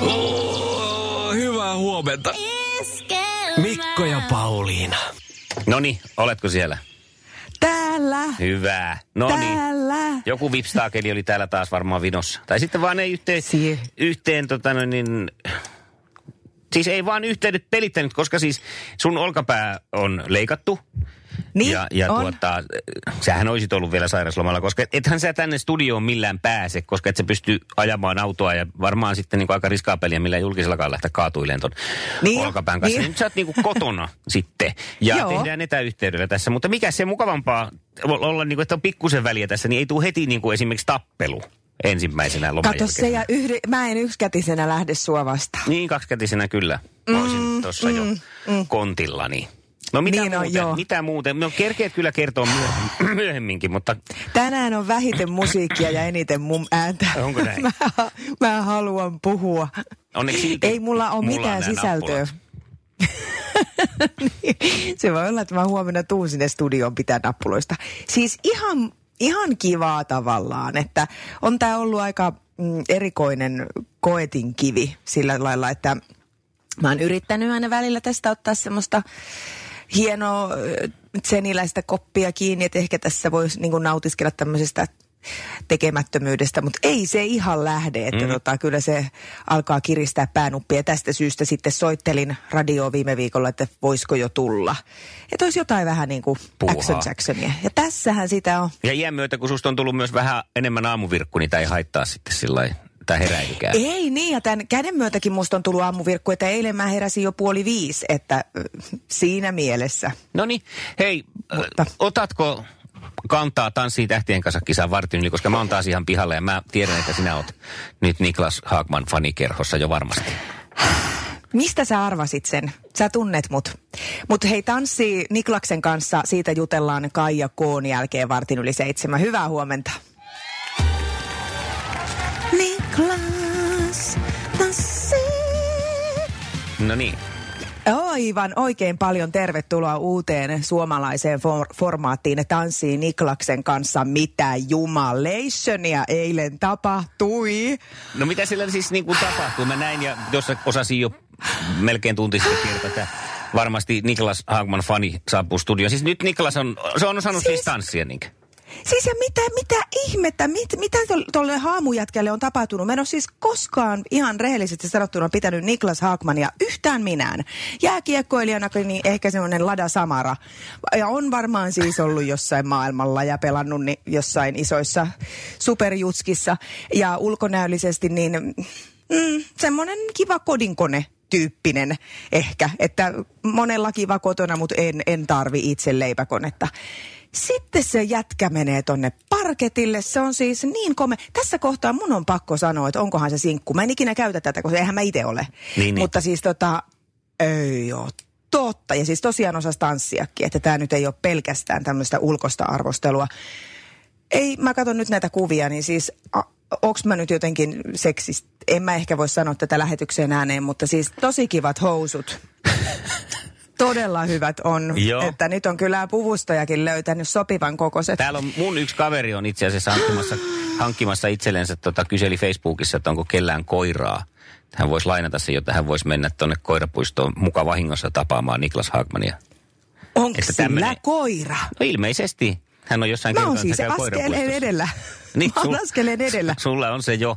Oh, hyvää huomenta. Mikko ja Pauliina. Noni, oletko siellä? Täällä. Hyvä. No niin. Täällä. Joku vipstaakeli oli täällä taas varmaan vinossa. Tai sitten vaan ei yhteen, Sie- yhteen tota noin, niin, siis ei vaan yhteydet pelittänyt, koska siis sun olkapää on leikattu. Niin, ja ja on. tuota, sähän olisit ollut vielä sairaslomalla, koska ethän sä tänne studioon millään pääse, koska et sä pysty ajamaan autoa ja varmaan sitten niin aika riskaa peliä millään julkisellakaan lähteä kaatuileen ton Niin, olkapään kanssa. niin. Niin. Nyt sä oot niinku kotona sitten ja Joo. tehdään etäyhteydellä tässä. Mutta mikä se mukavampaa olla, niinku, että on pikkusen väliä tässä, niin ei tule heti niinku esimerkiksi tappelu ensimmäisenä loman Kato se ja yhdy, mä en yksikätisenä lähde sua vastaan. Niin, kaksikätisenä kyllä. Mä olisin mm, tuossa jo kontillani. No mitä Niin on, muuten? joo. Mitä muuten? No kerkeet kyllä kertoa myöhemmin, myöhemminkin, mutta Tänään on vähiten musiikkia ja eniten mun ääntä. Onko näin? Mä, mä haluan puhua. onneksi silti Ei mulla ole mulla on mitään sisältöä. Niin, se voi olla, että mä huomenna tuun sinne studioon pitää nappuloista. Siis ihan, ihan kivaa tavallaan, että on tää ollut aika mm, erikoinen koetin kivi sillä lailla, että mä oon yrittänyt aina välillä tästä ottaa semmoista hienoa ö, seniläistä koppia kiinni, että ehkä tässä voisi niin nautiskella tämmöisestä tekemättömyydestä, mutta ei se ihan lähde, että mm. tota, kyllä se alkaa kiristää päänuppia. Tästä syystä sitten soittelin radioon viime viikolla, että voisiko jo tulla. Että olisi jotain vähän niin kuin Puuhaa. Action Jacksonia. Ja tässähän sitä on. Ja iän myötä, kun susta on tullut myös vähän enemmän aamuvirkku, niin tämä ei haittaa sitten sillä lailla, tämä heräilykään. Ei niin, ja tämän käden myötäkin musta on tullut aamuvirkku, että eilen mä heräsin jo puoli viisi, että ö, siinä mielessä. No niin, hei, Mutta- Mutta. otatko kantaa Tanssii tähtien kanssa kisaan vartin yli, koska mä oon taas ihan pihalla ja mä tiedän, että sinä oot nyt Niklas Haagman fanikerhossa jo varmasti. Mistä sä arvasit sen? Sä tunnet mut. Mutta hei, tanssi Niklaksen kanssa, siitä jutellaan Kaija Koon jälkeen vartin yli seitsemän. Hyvää huomenta. Niklas, tanssi. No niin, Aivan oikein paljon tervetuloa uuteen suomalaiseen for- formaattiin Tanssii Niklaksen kanssa. Mitä jumalationia eilen tapahtui? no mitä siellä siis niin kuin tapahtuu? Mä näin ja tuossa osasin jo melkein tunti sitten kertoa, että varmasti Niklas Haagman fani saapuu studioon. Siis nyt Niklas on, se on osannut siis, Siis- siis tanssia niinkö? Siis ja mitä, mitä ihmettä, mit, mitä tuolle haamujätkälle on tapahtunut? Mä en ole siis koskaan ihan rehellisesti sanottuna pitänyt Niklas Haakmania yhtään minään. Jääkiekkoilijana niin ehkä semmoinen Lada Samara. Ja on varmaan siis ollut jossain maailmalla ja pelannut ni, jossain isoissa superjutskissa. Ja ulkonäöllisesti niin mm, semmoinen kiva kodinkone tyyppinen ehkä, että monella kiva kotona, mutta en, en tarvi itse leipäkonetta. Sitten se jätkä menee tonne parketille. Se on siis niin kome. Tässä kohtaa mun on pakko sanoa, että onkohan se sinkku. Mä en ikinä käytä tätä, koska eihän mä itse ole. Niin, niin. Mutta siis tota, ei oo totta. Ja siis tosiaan osas tanssiakin, että tämä nyt ei ole pelkästään tämmöistä ulkosta arvostelua. Ei, mä katson nyt näitä kuvia, niin siis a, onks mä nyt jotenkin seksist? En mä ehkä voi sanoa tätä lähetykseen ääneen, mutta siis tosi kivat housut. Todella hyvät on, Joo. että nyt on kyllä puvustojakin löytänyt sopivan kokoiset. Täällä on mun yksi kaveri on itse asiassa hankkimassa, hankkimassa itsellensä, tota, kyseli Facebookissa, että onko kellään koiraa. Hän voisi lainata se, jotta hän voisi mennä tuonne koirapuistoon muka vahingossa tapaamaan Niklas Haagmania. Onko että sillä tämmönen- koira? No ilmeisesti. Hän on jossain Mä oon siis askeleen edellä. Niin, Mä oon sul- askeleen edellä. Sulla on se jo.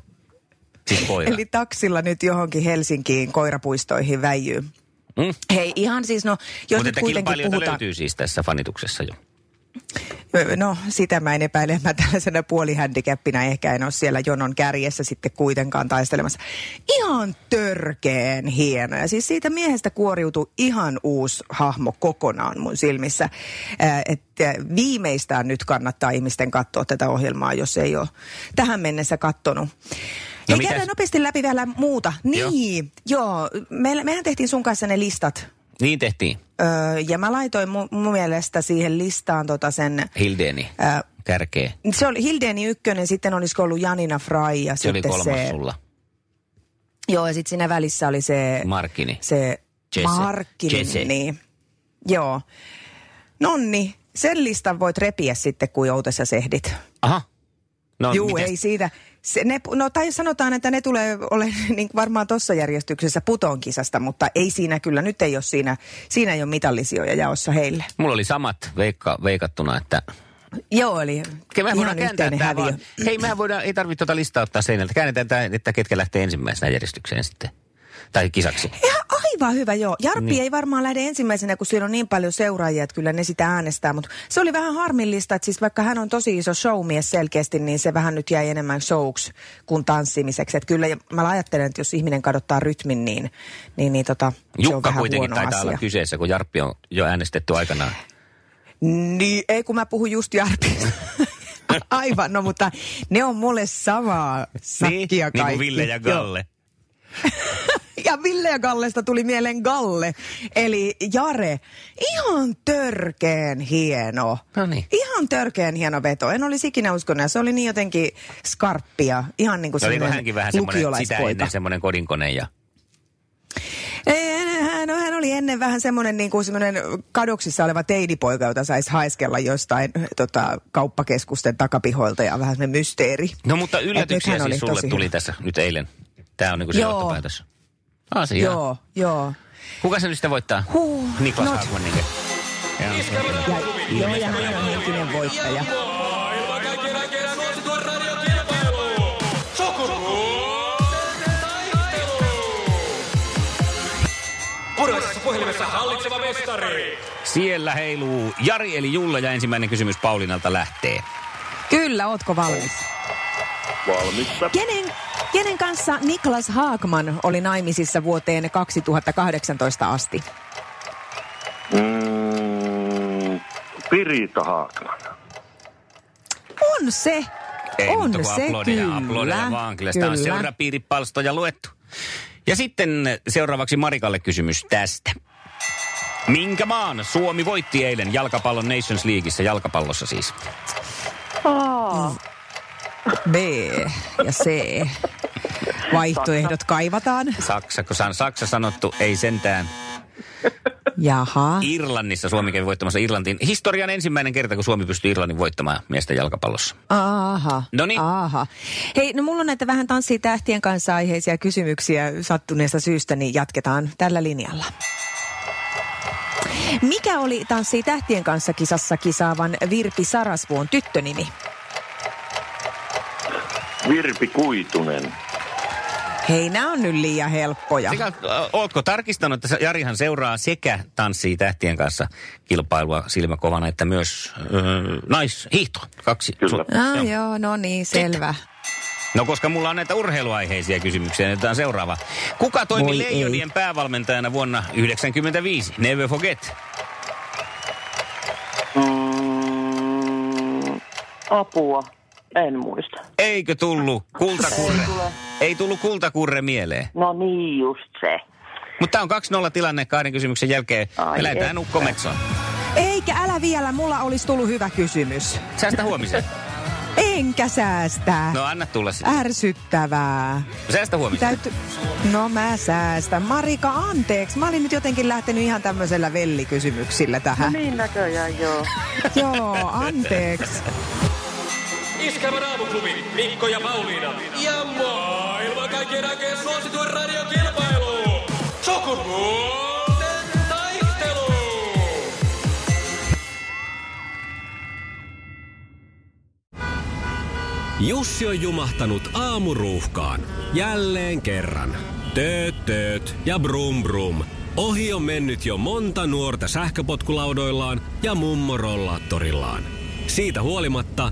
Siis koira. Eli taksilla nyt johonkin Helsinkiin koirapuistoihin väijyy. Mm. Hei, ihan siis, no, jos Mutta kuitenkin kilpailijoita puhutaan... löytyy siis tässä fanituksessa jo. No, sitä mä en epäile. Mä tällaisena puolihandicappina ehkä en ole siellä jonon kärjessä sitten kuitenkaan taistelemassa. Ihan törkeen hieno. Ja siis siitä miehestä kuoriutui ihan uusi hahmo kokonaan mun silmissä. Ää, Että viimeistään nyt kannattaa ihmisten katsoa tätä ohjelmaa, jos ei ole tähän mennessä kattonut. No Hei, käydään nopeasti läpi vielä muuta. Niin, joo. joo. Me, mehän tehtiin sun kanssa ne listat. Niin tehtiin. Öö, ja mä laitoin mu, mun mielestä siihen listaan tota sen... Hildeni, öö, kärkeä. Se oli Hildeni ykkönen, sitten olisiko ollut Janina Fry ja se sitten oli kolmas se, sulla. Joo, ja sitten siinä välissä oli se... Markini. Se Jesse. Markini, Jesse. niin. Joo. Nonni, sen listan voit repiä sitten, kun joutessa sehdit. Aha. No, Juu, ei siitä. Se, ne, no tai sanotaan, että ne tulee ole niin varmaan tuossa järjestyksessä putonkisasta, mutta ei siinä kyllä, nyt ei ole siinä, siinä ei ole mitallisijoja jaossa heille. Mulla oli samat veikka, veikattuna, että Joo, eli mehän voidaan kääntää tämä vaan. Hei, mehän voidaan, ei tarvitse tuota listaa ottaa seinältä. Käännetään tämä, että ketkä lähtee ensimmäisenä järjestykseen sitten. Tai kisaksi. Ja aivan hyvä, joo. Jarppi niin. ei varmaan lähde ensimmäisenä, kun siinä on niin paljon seuraajia, että kyllä ne sitä äänestää. Mutta se oli vähän harmillista, että siis vaikka hän on tosi iso showmies selkeästi, niin se vähän nyt jäi enemmän showks kuin tanssimiseksi. Että kyllä mä ajattelen, että jos ihminen kadottaa rytmin, niin, niin, niin tota, Jukka se on vähän kuitenkin huono taitaa asia. olla kyseessä, kun Jarppi on jo äänestetty aikanaan. Niin, ei kun mä puhun just Jarpista. Aivan, no mutta ne on mulle samaa sakkia niin, kaikki. Niin kuin Ville ja Galle. Ja Ville ja Gallesta tuli mieleen Galle, eli Jare. Ihan törkeen hieno. No niin. Ihan törkeen hieno veto. En olisi ikinä uskonut. Se oli niin jotenkin skarppia. Ihan niin kuin No, oliko semmoinen hänkin vähän semmoinen, sitä ennen semmoinen kodinkone ja... Ei, hän, no, hän oli ennen vähän semmoinen niin kuin semmoinen kadoksissa oleva teinipoika, jota saisi haiskella jostain tota, kauppakeskusten takapihoilta ja vähän semmoinen mysteeri. No mutta yllätyksiä siis sulle tuli hyvä. tässä nyt eilen. Tämä on niinku se Joo. johtopäätös. Asia. Joo, joo. Kuka se nyt sitten voittaa? Huh, Niklas not. Hagmanin. Ja, joo, ja hän on henkinen voittaja. Puraisessa puhelimessa hallitseva mestari. Siellä heiluu Jari eli Julla ja ensimmäinen kysymys Paulinalta lähtee. Kyllä, ootko valmis? Valmista. Kenen, kenen kanssa Niklas Haakman oli naimisissa vuoteen 2018 asti? Mm, Pirita Haakman. On se. Ei, on se aplodeja, kyllä. aplodeja vaan. Kyllä sitä on kyllä. seurapiiripalstoja luettu. Ja sitten seuraavaksi Marikalle kysymys tästä. Minkä maan Suomi voitti eilen jalkapallon Nations Leagueissa, jalkapallossa siis? B ja C. Vaihtoehdot kaivataan. Saksa, kun on Saksa sanottu, ei sentään. Jaha. Irlannissa Suomi kävi voittamassa Irlantiin. Historian ensimmäinen kerta, kun Suomi pystyi Irlannin voittamaan miesten jalkapallossa. Aha. Noniin. Aha. Hei, no mulla on näitä vähän tanssii tähtien kanssa aiheisia kysymyksiä sattuneesta syystä, niin jatketaan tällä linjalla. Mikä oli Tanssii tähtien kanssa kisassa kisaavan Virpi Sarasvuon tyttönimi? Virpi Kuitunen. Hei, nämä on nyt liian helppoja. Sekä, ö, ootko tarkistanut, että se- Jarihan seuraa sekä Tanssii tähtien kanssa kilpailua silmäkovana, että myös ö, naishiihto? Kaksi. Kyllä. Ah, Joo. joo, no niin, selvä. No koska mulla on näitä urheiluaiheisia kysymyksiä, niin otetaan seuraava. Kuka toimi Voi Leijonien päävalmentajana vuonna 1995? Never forget. Mm, apua. En muista. Eikö tullut kultakurre? Ei tule. Ei tullut kultakurre mieleen. No niin, just se. Mutta tämä on 2-0 tilanne kahden kysymyksen jälkeen. Ai Me lähdetään että. ukkometsoon. Eikä älä vielä, mulla olisi tullut hyvä kysymys. Säästä huomiseen. Enkä säästä. No anna tulla sitten. Ärsyttävää. Säästä huomiseen. Täytyy... No mä säästän. Marika, anteeksi. Mä olin nyt jotenkin lähtenyt ihan tämmöisellä vellikysymyksillä No tähän. niin näköjään, joo. Joo, anteeksi. Iskävän aamuklubi Mikko ja Pauliina. Ja maailman kaikkien aikeen suosituen radiokilpailu. Sukupuolten taistelu. Jussi on jumahtanut aamuruuhkaan. Jälleen kerran. Tööt, tööt ja brum brum. Ohi on mennyt jo monta nuorta sähköpotkulaudoillaan ja mummorollaattorillaan. Siitä huolimatta